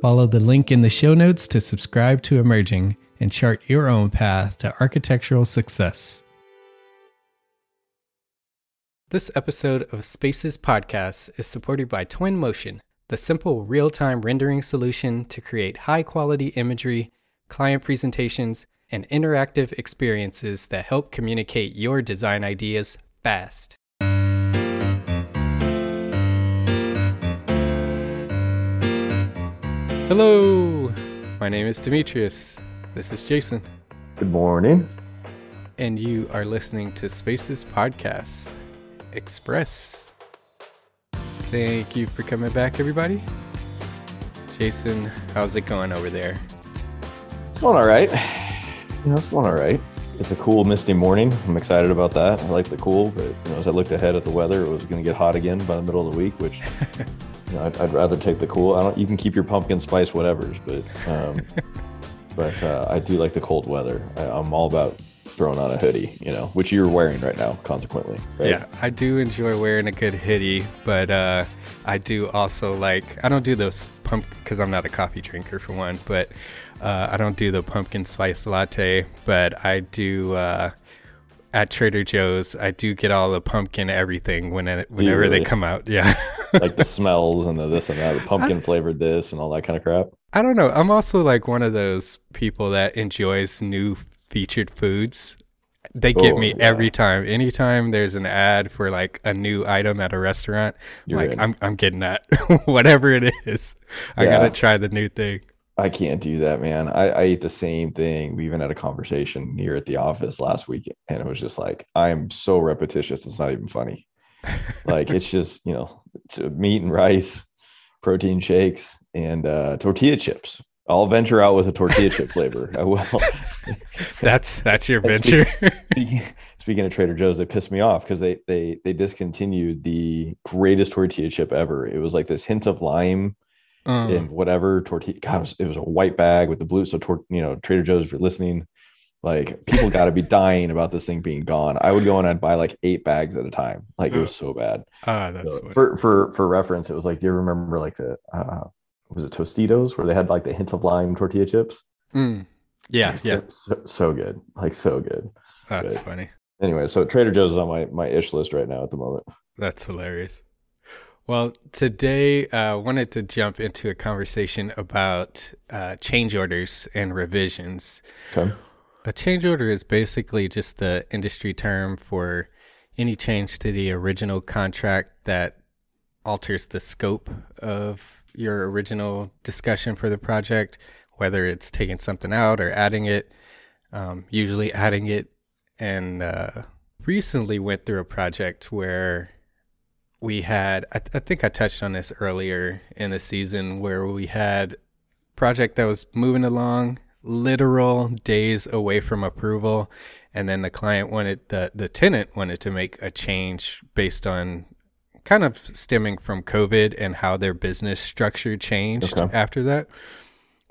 Follow the link in the show notes to subscribe to Emerging and chart your own path to architectural success. This episode of Spaces Podcast is supported by Twinmotion, the simple real time rendering solution to create high quality imagery, client presentations, and interactive experiences that help communicate your design ideas fast. Hello, my name is Demetrius. This is Jason, Good morning. and you are listening to Spaces Podcast Express. Thank you for coming back, everybody. Jason, how's it going over there? It's going all right. You know, it's going all right. It's a cool, misty morning. I'm excited about that. I like the cool, but you know, as I looked ahead at the weather, it was going to get hot again by the middle of the week, which I'd, I'd rather take the cool. I don't. You can keep your pumpkin spice whatevers, but um, but uh, I do like the cold weather. I, I'm all about throwing on a hoodie, you know, which you're wearing right now. Consequently, right? Yeah, I do enjoy wearing a good hoodie, but uh, I do also like I don't do those pump because I'm not a coffee drinker for one, but uh, I don't do the pumpkin spice latte, but I do uh, at Trader Joe's. I do get all the pumpkin everything when it, whenever they come out. Yeah, like the smells and the this and that, the pumpkin flavored this and all that kind of crap. I don't know. I'm also like one of those people that enjoys new featured foods. They get Oh, me yeah. every time. Anytime there's an ad for like a new item at a restaurant, You're like in. I'm I'm getting that. Whatever it is. I Yeah. gotta try the new thing. I can't do that, man. I, I eat the same thing. We even had a conversation here at the office last week, and it was just like, I am so repetitious. It's not even funny. Like, it's just, you know, it's meat and rice, protein shakes, and uh, tortilla chips. I'll venture out with a tortilla chip flavor. I will. That's that's your venture. speaking, speaking of Trader Joe's, they pissed me off because they they they discontinued the greatest tortilla chip ever. It was like this hint of lime Um, and whatever tortilla. God, it was, it was a white bag with the blue. So, tor- you know, Trader Joe's, if you're listening, like people got to be dying about this thing being gone. I would go and I'd buy like eight bags at a time. Like it was so bad. ah, that's So for for for reference, it was like, do you remember like the uh, was it Tostitos where they had like the hint of lime tortilla chips? Mm. Yeah, so, yeah, so, so good, like so good. that's good. funny. Anyway, so Trader Joe's is on my my ish list right now at the moment. That's hilarious. Well, today I uh, wanted to jump into a conversation about uh, change orders and revisions. Okay. A change order is basically just the industry term for any change to the original contract that alters the scope of your original discussion for the project, whether it's taking something out or adding it, um, usually adding it. And uh, recently went through a project where we had I, th- I think I touched on this earlier in the season where we had project that was moving along literal days away from approval and then the client wanted the the tenant wanted to make a change based on kind of stemming from covid and how their business structure changed Okay. after that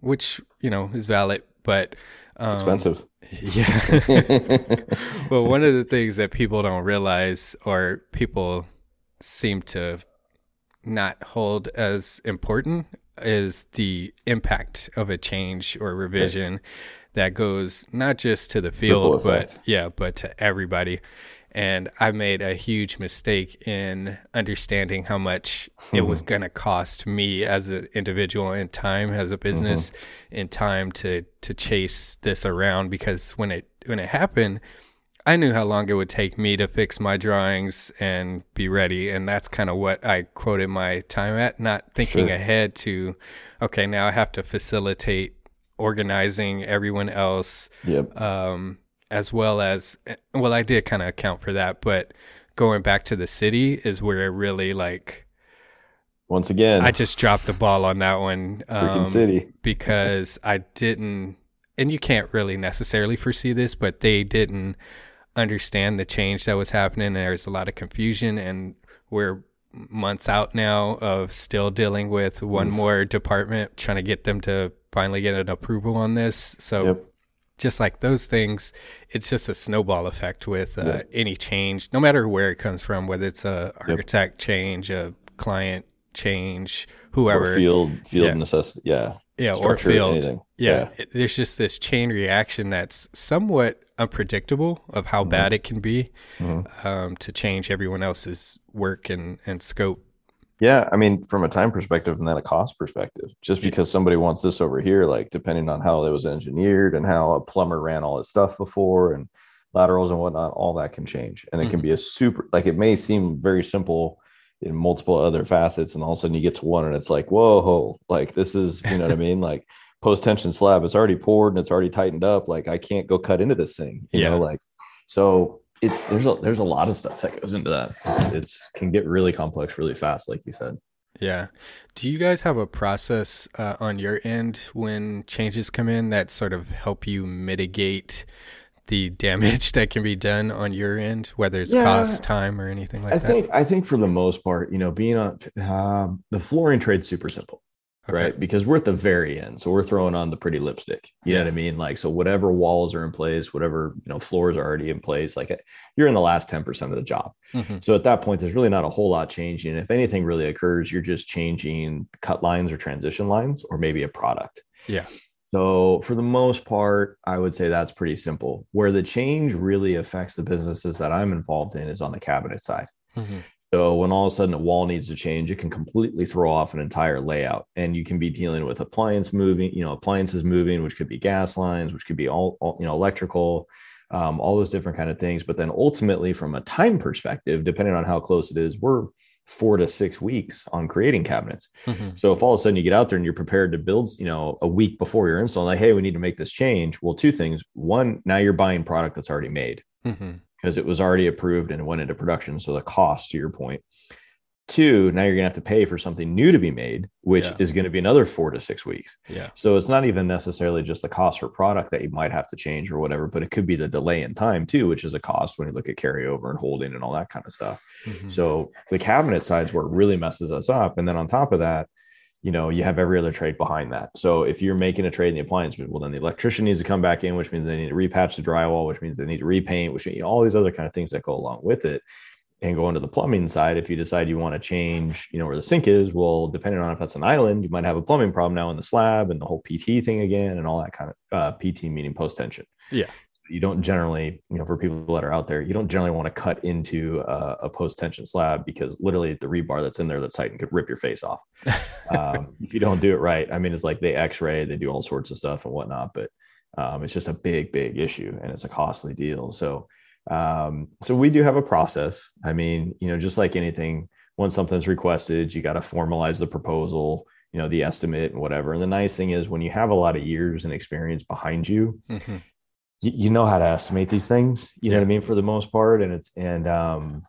which you know is valid but It's um, expensive. yeah well one of the things that people don't realize or people seem to not hold as important is the impact of a change or revision that goes not just to the field but yeah but to everybody. And i made a huge mistake in understanding how much it was Hmm. going to cost me as an individual in time as a business in time to to chase this around because when it when it happened I knew how long it would take me to fix my drawings and be ready. And that's kind of what I quoted my time at, not thinking Sure. ahead to, okay, now I have to facilitate organizing everyone else, Yep. um, as well as, well, I did kind of account for that, but going back to the city is where it really like, Once again, I just dropped the ball on that one. freaking um, city. because I didn't, and you can't really necessarily foresee this, but they didn't understand the change that was happening. There's a lot of confusion, and we're months out now of still dealing with one Oof. more department trying to get them to finally get an approval on this. So, Yep. just like those things, it's just a snowball effect with uh, Yeah. any change, no matter where it comes from, whether it's a architect change, a client change, whoever Or field field Yeah. necessity. Yeah. Yeah, or field. anything. Yeah, it- there's just this chain reaction that's somewhat unpredictable of how Mm-hmm. bad it can be Mhm. um, to change everyone else's work and, and scope. Yeah, I mean, from a time perspective and then a cost perspective, just because somebody wants this over here, like depending on how it was engineered and how a plumber ran all his stuff before and laterals and whatnot, all that can change. And it can be a super, like, it may seem very simple in multiple other facets. And all of a sudden you get to one and it's like, whoa, like, this is, you know what I mean? Like, post tension slab, it's already poured and it's already tightened up. Like, I can't go cut into this thing, you Yeah. know, like, so it's there's a there's a lot of stuff that goes into that. It's can get really complex really fast, like you said. Yeah. Do you guys have a process uh, on your end when changes come in that sort of help you mitigate the damage that can be done on your end, whether it's Yeah. cost, time, or anything like I that? think I think for the most part, you know, being on um, the flooring trade's super simple, Okay. right? Because we're at the very end, so we're throwing on the pretty lipstick. You know what I mean? Like, so whatever walls are in place, whatever you know floors are already in place, like uh, you're in the last ten percent of the job. Mhm. So at that point, there's really not a whole lot changing. If anything really occurs, you're just changing cut lines or transition lines, or maybe a product. Yeah. So for the most part, I would say that's pretty simple. Where the change really affects the businesses that I'm involved in is on the cabinet side. Mhm. So when all of a sudden a wall needs to change, it can completely throw off an entire layout. And you can be dealing with appliance moving, you know, appliances moving, which could be gas lines, which could be all, all you know, electrical, um, all those different kind of things. But then ultimately, from a time perspective, depending on how close it is, we're four to six weeks on creating cabinets. Mhm. So if all of a sudden you get out there and you're prepared to build, you know, a week before your install, like, hey, we need to make this change. Well, two things. One, now you're buying product that's already made Mhm. because it was already approved and went into production. So the cost, to your point. Two, now you're gonna have to pay for something new to be made, which Yeah. is going to be another four to six weeks. Yeah. So it's not even necessarily just the cost for product that you might have to change or whatever, but it could be the delay in time too, which is a cost when you look at carryover and holding and all that kind of stuff. Mhm. So the cabinet side's where it really messes us up. And then on top of that, you know, you have every other trade behind that. So if you're making a trade in the appliance, well, then the electrician needs to come back in, which means they need to repatch the drywall, which means they need to repaint, which means you know, all these other kind of things that go along with it. And go into the plumbing side, if you decide you want to change, you know, where the sink is, well, depending on if that's an island, you might have a plumbing problem now in the slab and the whole PT thing again, and all that kind of uh, PT meaning post tension Yeah. you don't generally, you know, for people that are out there, you don't generally want to cut into a, a post tension slab because literally the rebar that's in there that's tightened could rip your face off. um, if you don't do it right, I mean, it's like they X-ray, they do all sorts of stuff and whatnot, but um, it's just a big, big issue and it's a costly deal. So, um, so we do have a process. I mean, you know, just like anything, once something's requested, you got to formalize the proposal, you know, the estimate and whatever. And the nice thing is when you have a lot of years and experience behind you, Mhm. you, you know how to estimate these things you know Yeah. what i mean for the most part and it's and um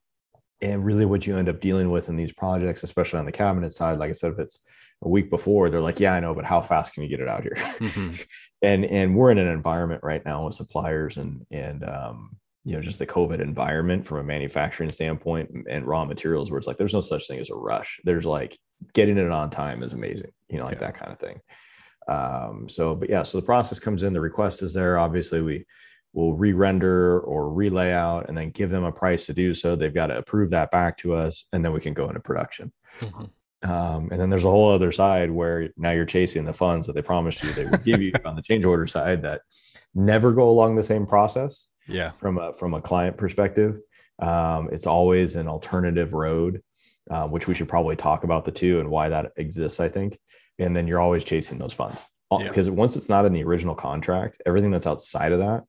and really what you end up dealing with in these projects, especially on the cabinet side, like I said, if it's a week before, they're like, yeah, I know, but how fast can you get it out here? Mhm. and and we're in an environment right now with suppliers and and um, you know just the COVID environment from a manufacturing standpoint and raw materials where it's like there's no such thing as a rush. There's like getting it on time is amazing, you know, like Yeah. that kind of thing. Um, so but yeah, so the process comes in, the request is there. Obviously, we will re-render or relay out and then give them a price to do so. They've got to approve that back to us, and then we can go into production. Mhm. Um, and then there's a whole other side where now you're chasing the funds that they promised you they would give you on the change order side that never go along the same process Yeah. from a from a client perspective. Um, it's always an alternative road, uh, which we should probably talk about the two and why that exists. I think, and then you're always chasing those funds Uh, Yeah. because once it's not in the original contract, everything that's outside of that,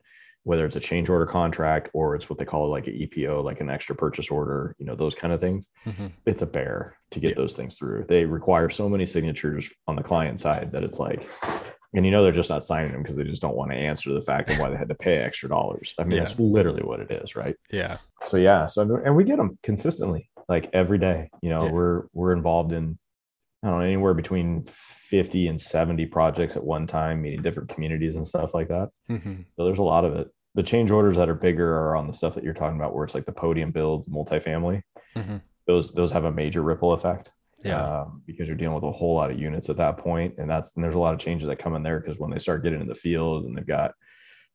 whether it's a change order contract or it's what they call like an EPO, like an extra purchase order, you know, those kind of things Mhm. it's a bear to get Yeah. those things through. They require so many signatures on the client side that it's like, and you know they're just not signing them because they just don't want to answer the fact of why they had to pay extra dollars. I mean, Yeah. that's literally what it is, right? Yeah. So yeah, so and we get them consistently, like every day. You know, Yeah. we're we're involved in I don't know anywhere between fifty and seventy projects at one time, meeting different communities and stuff like that. Mhm. So there's a lot of it. The change orders that are bigger are on the stuff that you're talking about, where it's like the podium builds, multifamily. Mhm. Those those have a major ripple effect Yeah. um, because you're dealing with a whole lot of units at that point, and that's and there's a lot of changes that come in there because when they start getting in the field and they've got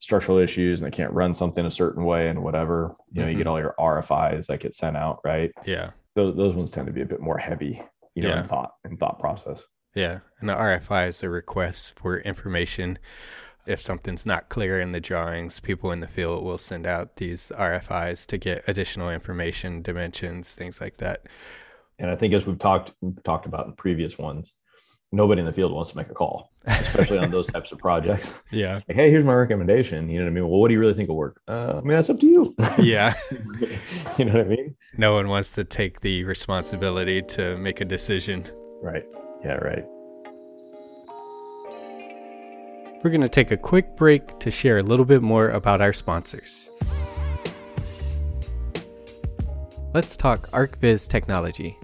structural issues and they can't run something a certain way and whatever, you know, you get all your RFIs that get sent out, right? Yeah. Those those ones tend to be a bit more heavy, you know, Yeah. in thought and thought process. Yeah. And the RFI is a request for information. If something's not clear in the drawings, people in the field will send out these RFIs to get additional information, dimensions, things like that. And I think as we've talked talked about in previous ones, nobody in the field wants to make a call, especially on those types of projects. Yeah. Like, hey, here's my recommendation. You know what I mean? Well, what do you really think will work? Uh, I mean, that's up to you. Yeah. you know what I mean? No one wants to take the responsibility to make a decision. Right. Yeah, right. We're going to take a quick break to share a little bit more about our sponsors. Let's talk ArchViz technology.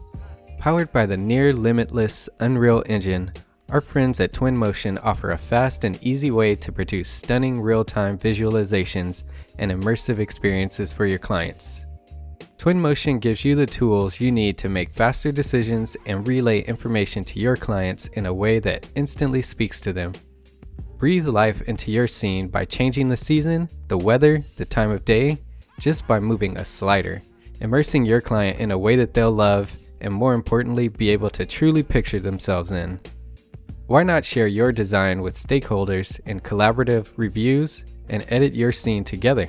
Powered by the near limitless Unreal Engine, our friends at Twinmotion offer a fast and easy way to produce stunning real time visualizations and immersive experiences for your clients. Twinmotion gives you the tools you need to make faster decisions and relay information to your clients in a way that instantly speaks to them. Breathe life into your scene by changing the season, the weather, the time of day, just by moving a slider, immersing your client in a way that they'll love and more importantly, be able to truly picture themselves in. Why not share your design with stakeholders in collaborative reviews and edit your scene together?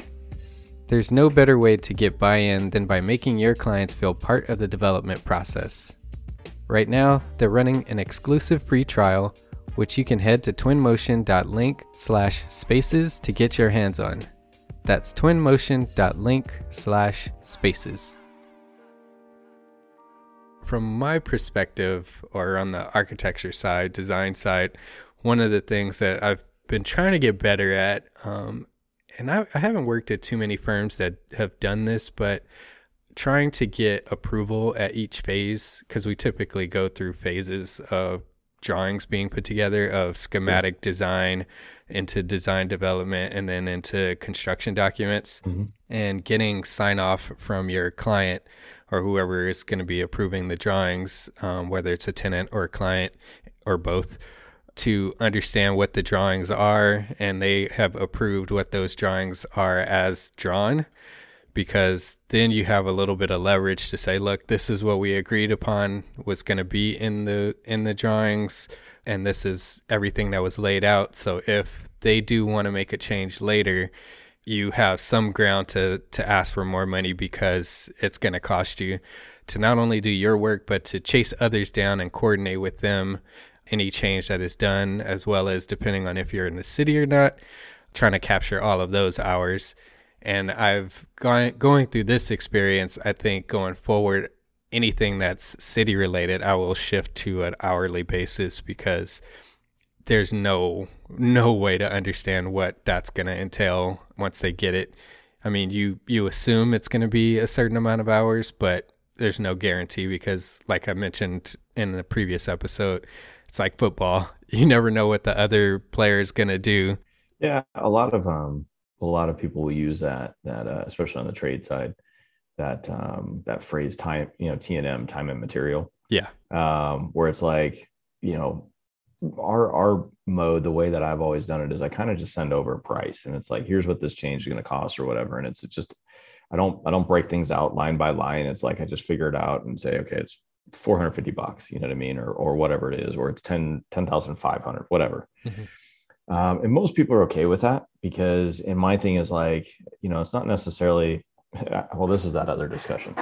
There's no better way to get buy in than by making your clients feel part of the development process. Right now, they're running an exclusive free trial, which you can head to twinmotion.link slash spaces to get your hands on. That's twinmotion.link slash spaces. From my perspective, or on the architecture side, design side, one of the things that I've been trying to get better at, um, and I, I haven't worked at too many firms that have done this, but trying to get approval at each phase, because we typically go through phases of drawings being put together, of schematic design into design development, and then into construction documents, and getting sign off from your client or whoever is going to be approving the drawings, um, whether it's a tenant or a client or both, to understand what the drawings are. And they have approved what those drawings are as drawn, because then you have a little bit of leverage to say, look, this is what we agreed upon was going to be in the in the drawings, and this is everything that was laid out. So if they do want to make a change later, you have some ground to to ask for more money because it's going to cost you to not only do your work but to chase others down and coordinate with them any change that is done as well as depending on if you're in the city or not trying to capture all of those hours. And I've gone going through this experience I think going forward anything that's city related I will shift to an hourly basis because there's no no way to understand what that's going to entail once they get it. I mean, you you assume it's going to be a certain amount of hours, but there's no guarantee because, like I mentioned in a previous episode, it's like football. You never know what the other player is gonna do. Yeah, a lot of um, a lot of people will use that that uh, especially on the trade side, that um, that phrase time, you know, T and M, time and material. Yeah. Um, where it's like, you know, our our mode, the way that I've always done it is I kind of just send over a price, and it's like, here's what this change is going to cost or whatever, and it's just I don't I don't break things out line by line. It's like I just figure it out and say, okay, it's 450 bucks, you know what I mean? Or, or whatever it is, or it's 10, 10,500, whatever. Mm-hmm. Um, and most people are okay with that because, and my thing is like, you know, it's not necessarily, well, this is that other discussion.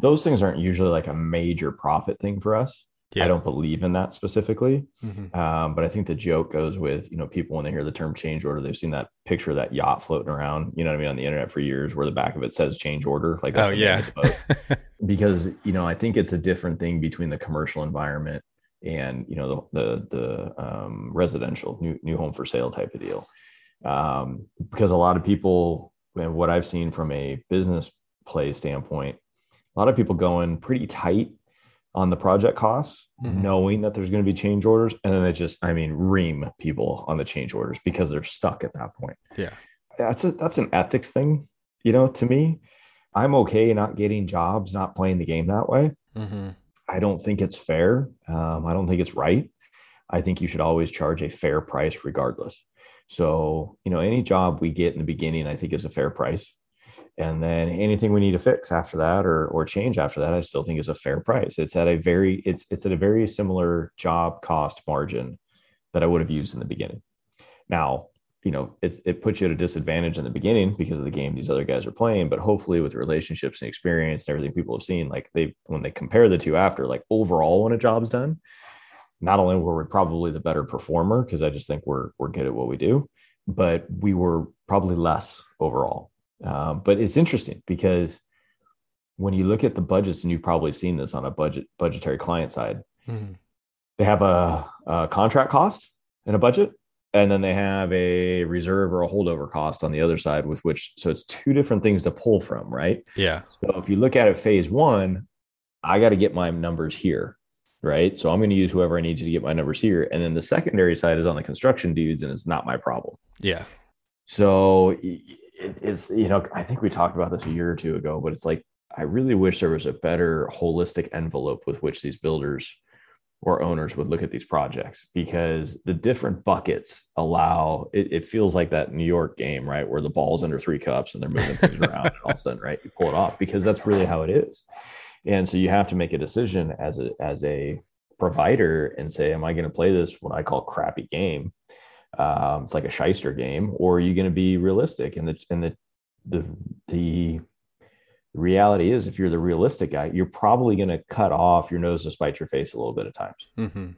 Those things aren't usually like a major profit thing for us. Yeah. I don't believe in that specifically. Mm-hmm. Um, but I think the joke goes with, you know, people when they hear the term change order, they've seen that picture of that yacht floating around, you know what I mean, on the internet for years where the back of it says change order. Like, oh, yeah. because, you know, I think it's a different thing between the commercial environment and, you know, the, the, the um, residential new, new home for sale type of deal. Um, because a lot of people, and what I've seen from a business play standpoint, a lot of people going pretty tight on the project costs, mm-hmm. knowing that there's going to be change orders. And then they just, I mean, ream people on the change orders because they're stuck at that point. Yeah. That's a that's an ethics thing, you know, to me. I'm okay not getting jobs, not playing the game that way. Mm-hmm. I don't think it's fair. Um, I don't think it's right. I think you should always charge a fair price regardless. So, you know, any job we get in the beginning, I think is a fair price and then anything we need to fix after that or or change after that i still think is a fair price. It's at a very it's it's at a very similar job cost margin that i would have used in the beginning. Now you know it's it puts you at a disadvantage in the beginning because of the game these other guys are playing but hopefully with relationships and experience and everything people have seen like they when they compare the two after like overall when a job's done not only were we probably the better performer because i just think we're we're good at what we do but we were probably less overall uh, but it's interesting because when you look at the budgets, and you've probably seen this on a budget budgetary client side, mm-hmm. they have a, a, contract cost and a budget, and then they have a reserve or a holdover cost on the other side. With which, so it's two different things to pull from, right? Yeah. So if you look at it, phase one, I got to get my numbers here, right? So I'm going to use whoever I need to get my numbers here, and then the secondary side is on the construction dudes, and it's not my problem. Yeah. So it, it's you know I think we talked about this a year or two ago, but it's like I really wish there was a better holistic envelope with which these builders or owners would look at these projects because the different buckets allow it, it, feels like that New York game, right? Where the ball's under three cups and they're moving things around and all of a sudden, right? You pull it off because that's really how it is. And so you have to make a decision as a as a provider and say, Am I going to play this what I call crappy game? Um, it's like a shyster game, or are you going to be realistic? And the and the the the reality is, if you're the realistic guy, you're probably going to cut off your nose to spite your face a little bit of times. Mm-hmm.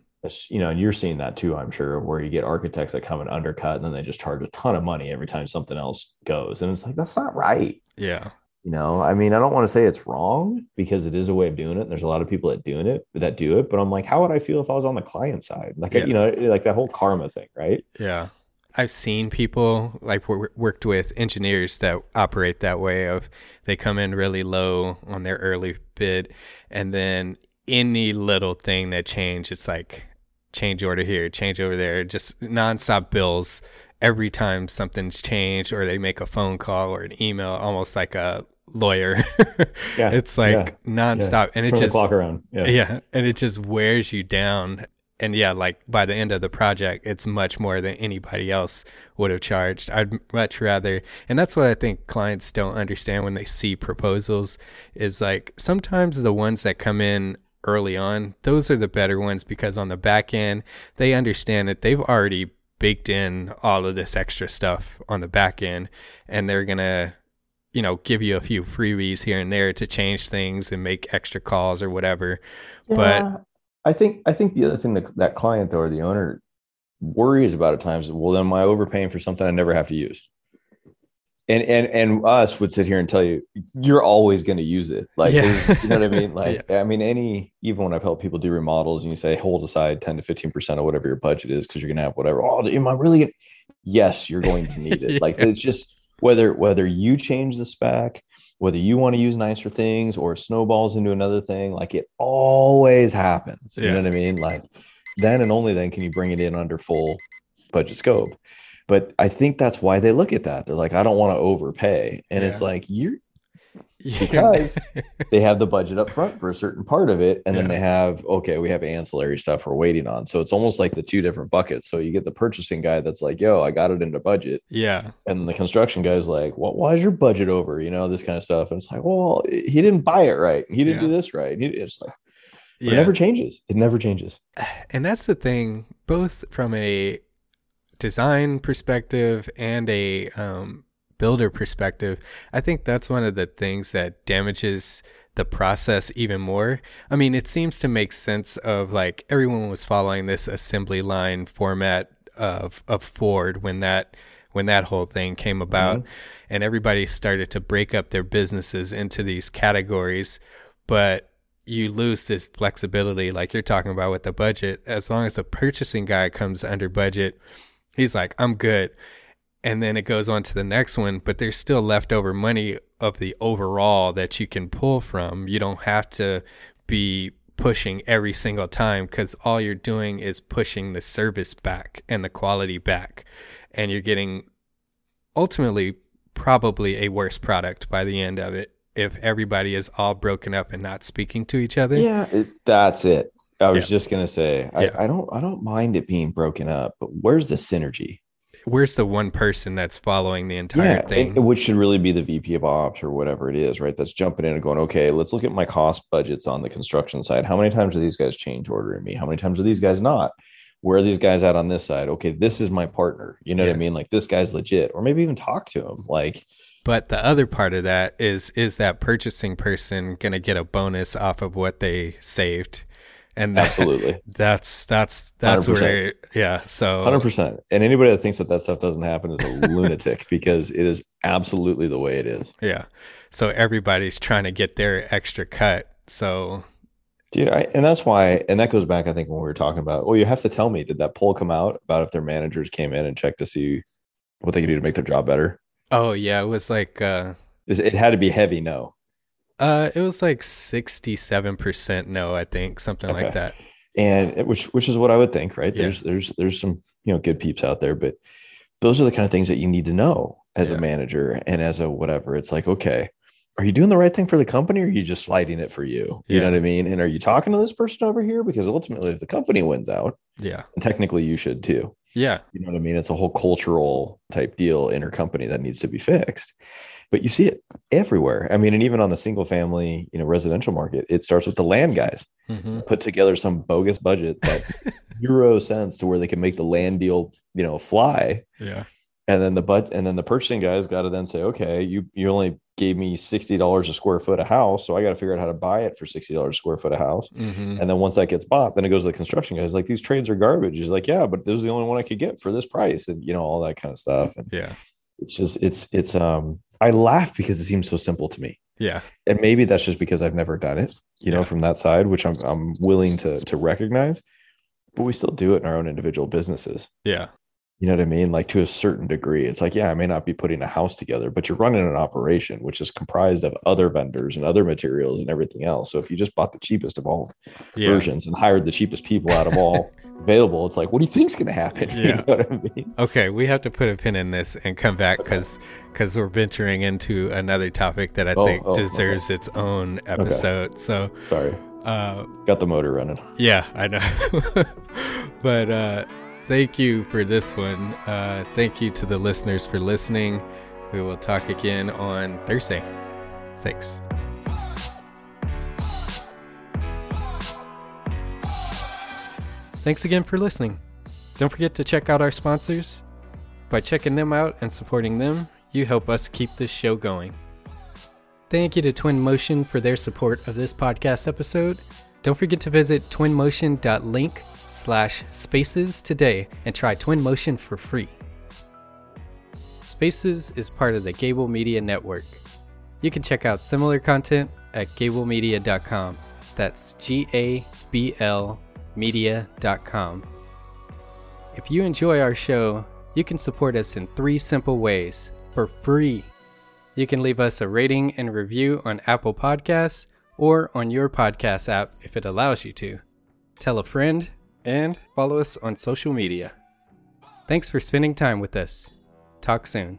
you know, and you're seeing that too, I'm sure, where you get architects that come and undercut, and then they just charge a ton of money every time something else goes, and it's like that's not right. Yeah. You know, I mean, I don't want to say it's wrong because it is a way of doing it. And there's a lot of people that doing it that do it, but I'm like, how would I feel if I was on the client side? Like, yeah. you know, like that whole karma thing, right? Yeah. I've seen people like worked with engineers that operate that way of they come in really low on their early bid and then any little thing that change it's like change order here change over there just nonstop bills every time something's changed or they make a phone call or an email almost like a lawyer. yeah, it's like yeah, nonstop, yeah. and it just clock around. Yeah. yeah, and it just wears you down. And yeah, like by the end of the project, it's much more than anybody else would have charged. I'd much rather, and that's what I think clients don't understand when they see proposals is like sometimes the ones that come in early on, those are the better ones because on the back end, they understand that they've already baked in all of this extra stuff on the back end and they're going to you know, give you a few freebies here and there to change things and make extra calls or whatever. Yeah, but I think I think the other thing that that client or the owner worries about at times, well, then am I overpaying for something I never have to use? And and and us would sit here and tell you you're always going to use it. Like yeah. you know what I mean? Like yeah. I mean, any even when I've helped people do remodels and you say hold aside 10 to 15 percent of whatever your budget is because you're gonna have whatever. Oh, am I really gonna yes, you're going to need it. Like it's just whether whether you change the spec whether you want to use nicer things or snowballs into another thing, like it always happens. You Yeah. know what I mean? Like then and only then can you bring it in under full budget scope. But I think that's why they look at that. They're like, I don't want to overpay. And it's like, you're Yeah. Because they have the budget up front for a certain part of it and then they have okay we have ancillary stuff we're waiting on. So it's almost like the two different buckets. So you get the purchasing guy that's like yo i got it into budget. Yeah. and the construction guy's like well why is your budget over? You know this kind of stuff. And it's like well he didn't buy it right. He didn't Yeah. do this right. He- it's like it Yeah. never changes. It never changes. And that's the thing both from a design perspective and a um, builder perspective i think that's one of the things that damages the process even more. I mean it seems to make sense of like everyone was following this assembly line format of of ford when that when that whole thing came mm-hmm. about. And everybody started to break up their businesses into these categories. But you lose this flexibility like you're talking about with the budget. As long as the purchasing guy comes under budget he's like i'm good and then it goes on to the next one but there's still leftover money of the overall that you can pull from. You don't have to be pushing every single time because all you're doing is pushing the service back and the quality back and you're getting ultimately probably a worse product by the end of it if everybody is all broken up and not speaking to each other. Yeah. It, that's it. I was Yeah. just gonna say Yeah. I, I don't i don't mind it being broken up but where's the synergy where's the one person that's following the entire yeah, thing and- which should really be the VP of ops or whatever it is, right? That's jumping in and going, okay, let's look at my cost budgets on the construction side. How many times are these guys change ordering me? How many times are these guys not? Where are these guys at on this side? Okay, this is my partner. You know what I mean? Like this guy's legit, or maybe even talk to him. Like, But the other part of that is is that purchasing person gonna get a bonus off of what they saved, and absolutely, that's that's that's 100%. where yeah. So hundred percent. And anybody that thinks that that stuff doesn't happen is a lunatic because it is absolutely the way it is. yeah, so everybody's trying to get their extra cut. So Dude, I, and that's why, and that goes back, I think, when we were talking about, oh, you have to tell me, did that poll come out about if their managers came in and checked to see what they could do to make their job better? oh yeah, it was like uh it had to be heavy no. Uh it was like sixty seven percent no, I think something like that. And it- which which is what I would think, right? Yeah. There's there's there's some, you know, good peeps out there, but those are the kind of things that you need to know as Yeah. a manager and as a whatever. It's like, okay, are you doing the right thing for the company or are you just sliding it for you? You Yeah. know what I mean? And are you talking to this person over here? Because ultimately if the company wins out, Yeah, technically you should too. yeah, You know what I mean? It's a whole cultural type deal in her company that needs to be fixed. But you see it everywhere. I mean, and even on the single family, you know, residential market, it starts with the land guys hmm put together some bogus budget that zero sense to where they can make the land deal, you know, fly. yeah, And then the but and then the purchasing guys got to then say, okay, you you only gave me sixty dollars a square foot a house, so I got to figure out how to buy it for sixty dollars a square foot a house. hmm And then once that gets bought, then it goes to the construction guys. Like these trades are garbage. He's like, yeah, but this is the only one I could get for this price, and you know all that kind of stuff. And yeah, it's just it's it's um I laugh because it seems so simple to me, yeah, and maybe that's just because I've never done it, you know, Yeah. from that side, which I'm I'm willing to to recognize. But we still do it in our own individual businesses. yeah, You know what I mean? Like to a certain degree, it's like, yeah, I may not be putting a house together, but you're running an operation which is comprised of other vendors and other materials and everything else. So if you just bought the cheapest of all yeah. versions and hired the cheapest people out of all available, it's like, what do you think's going to happen? You Yeah. know what I mean? Okay, we have to put a pin in this and come back because because we're venturing into another topic that I Oh, think oh, okay. deserves its own episode. So, Sorry, uh, got the motor running. yeah, I know. but uh, thank you for this one. Uh, thank you to the listeners for listening. We will talk again on Thursday. Thanks. Thanks again for listening. Don't forget to check out our sponsors. By checking them out and supporting them, you help us keep this show going. Thank you to Twinmotion for their support of this podcast episode. Don't forget to visit twinmotion.link slash spaces today and try Twinmotion for free. Spaces is part of the Gable Media Network. You can check out similar content at gablemedia.com. That's G A B L media.com. If you enjoy our show, you can support us in three simple ways for free. You can leave us a rating and review on Apple Podcasts or on your podcast app if it allows you to. Tell a friend and follow us on social media. Thanks for spending time with us. Talk soon.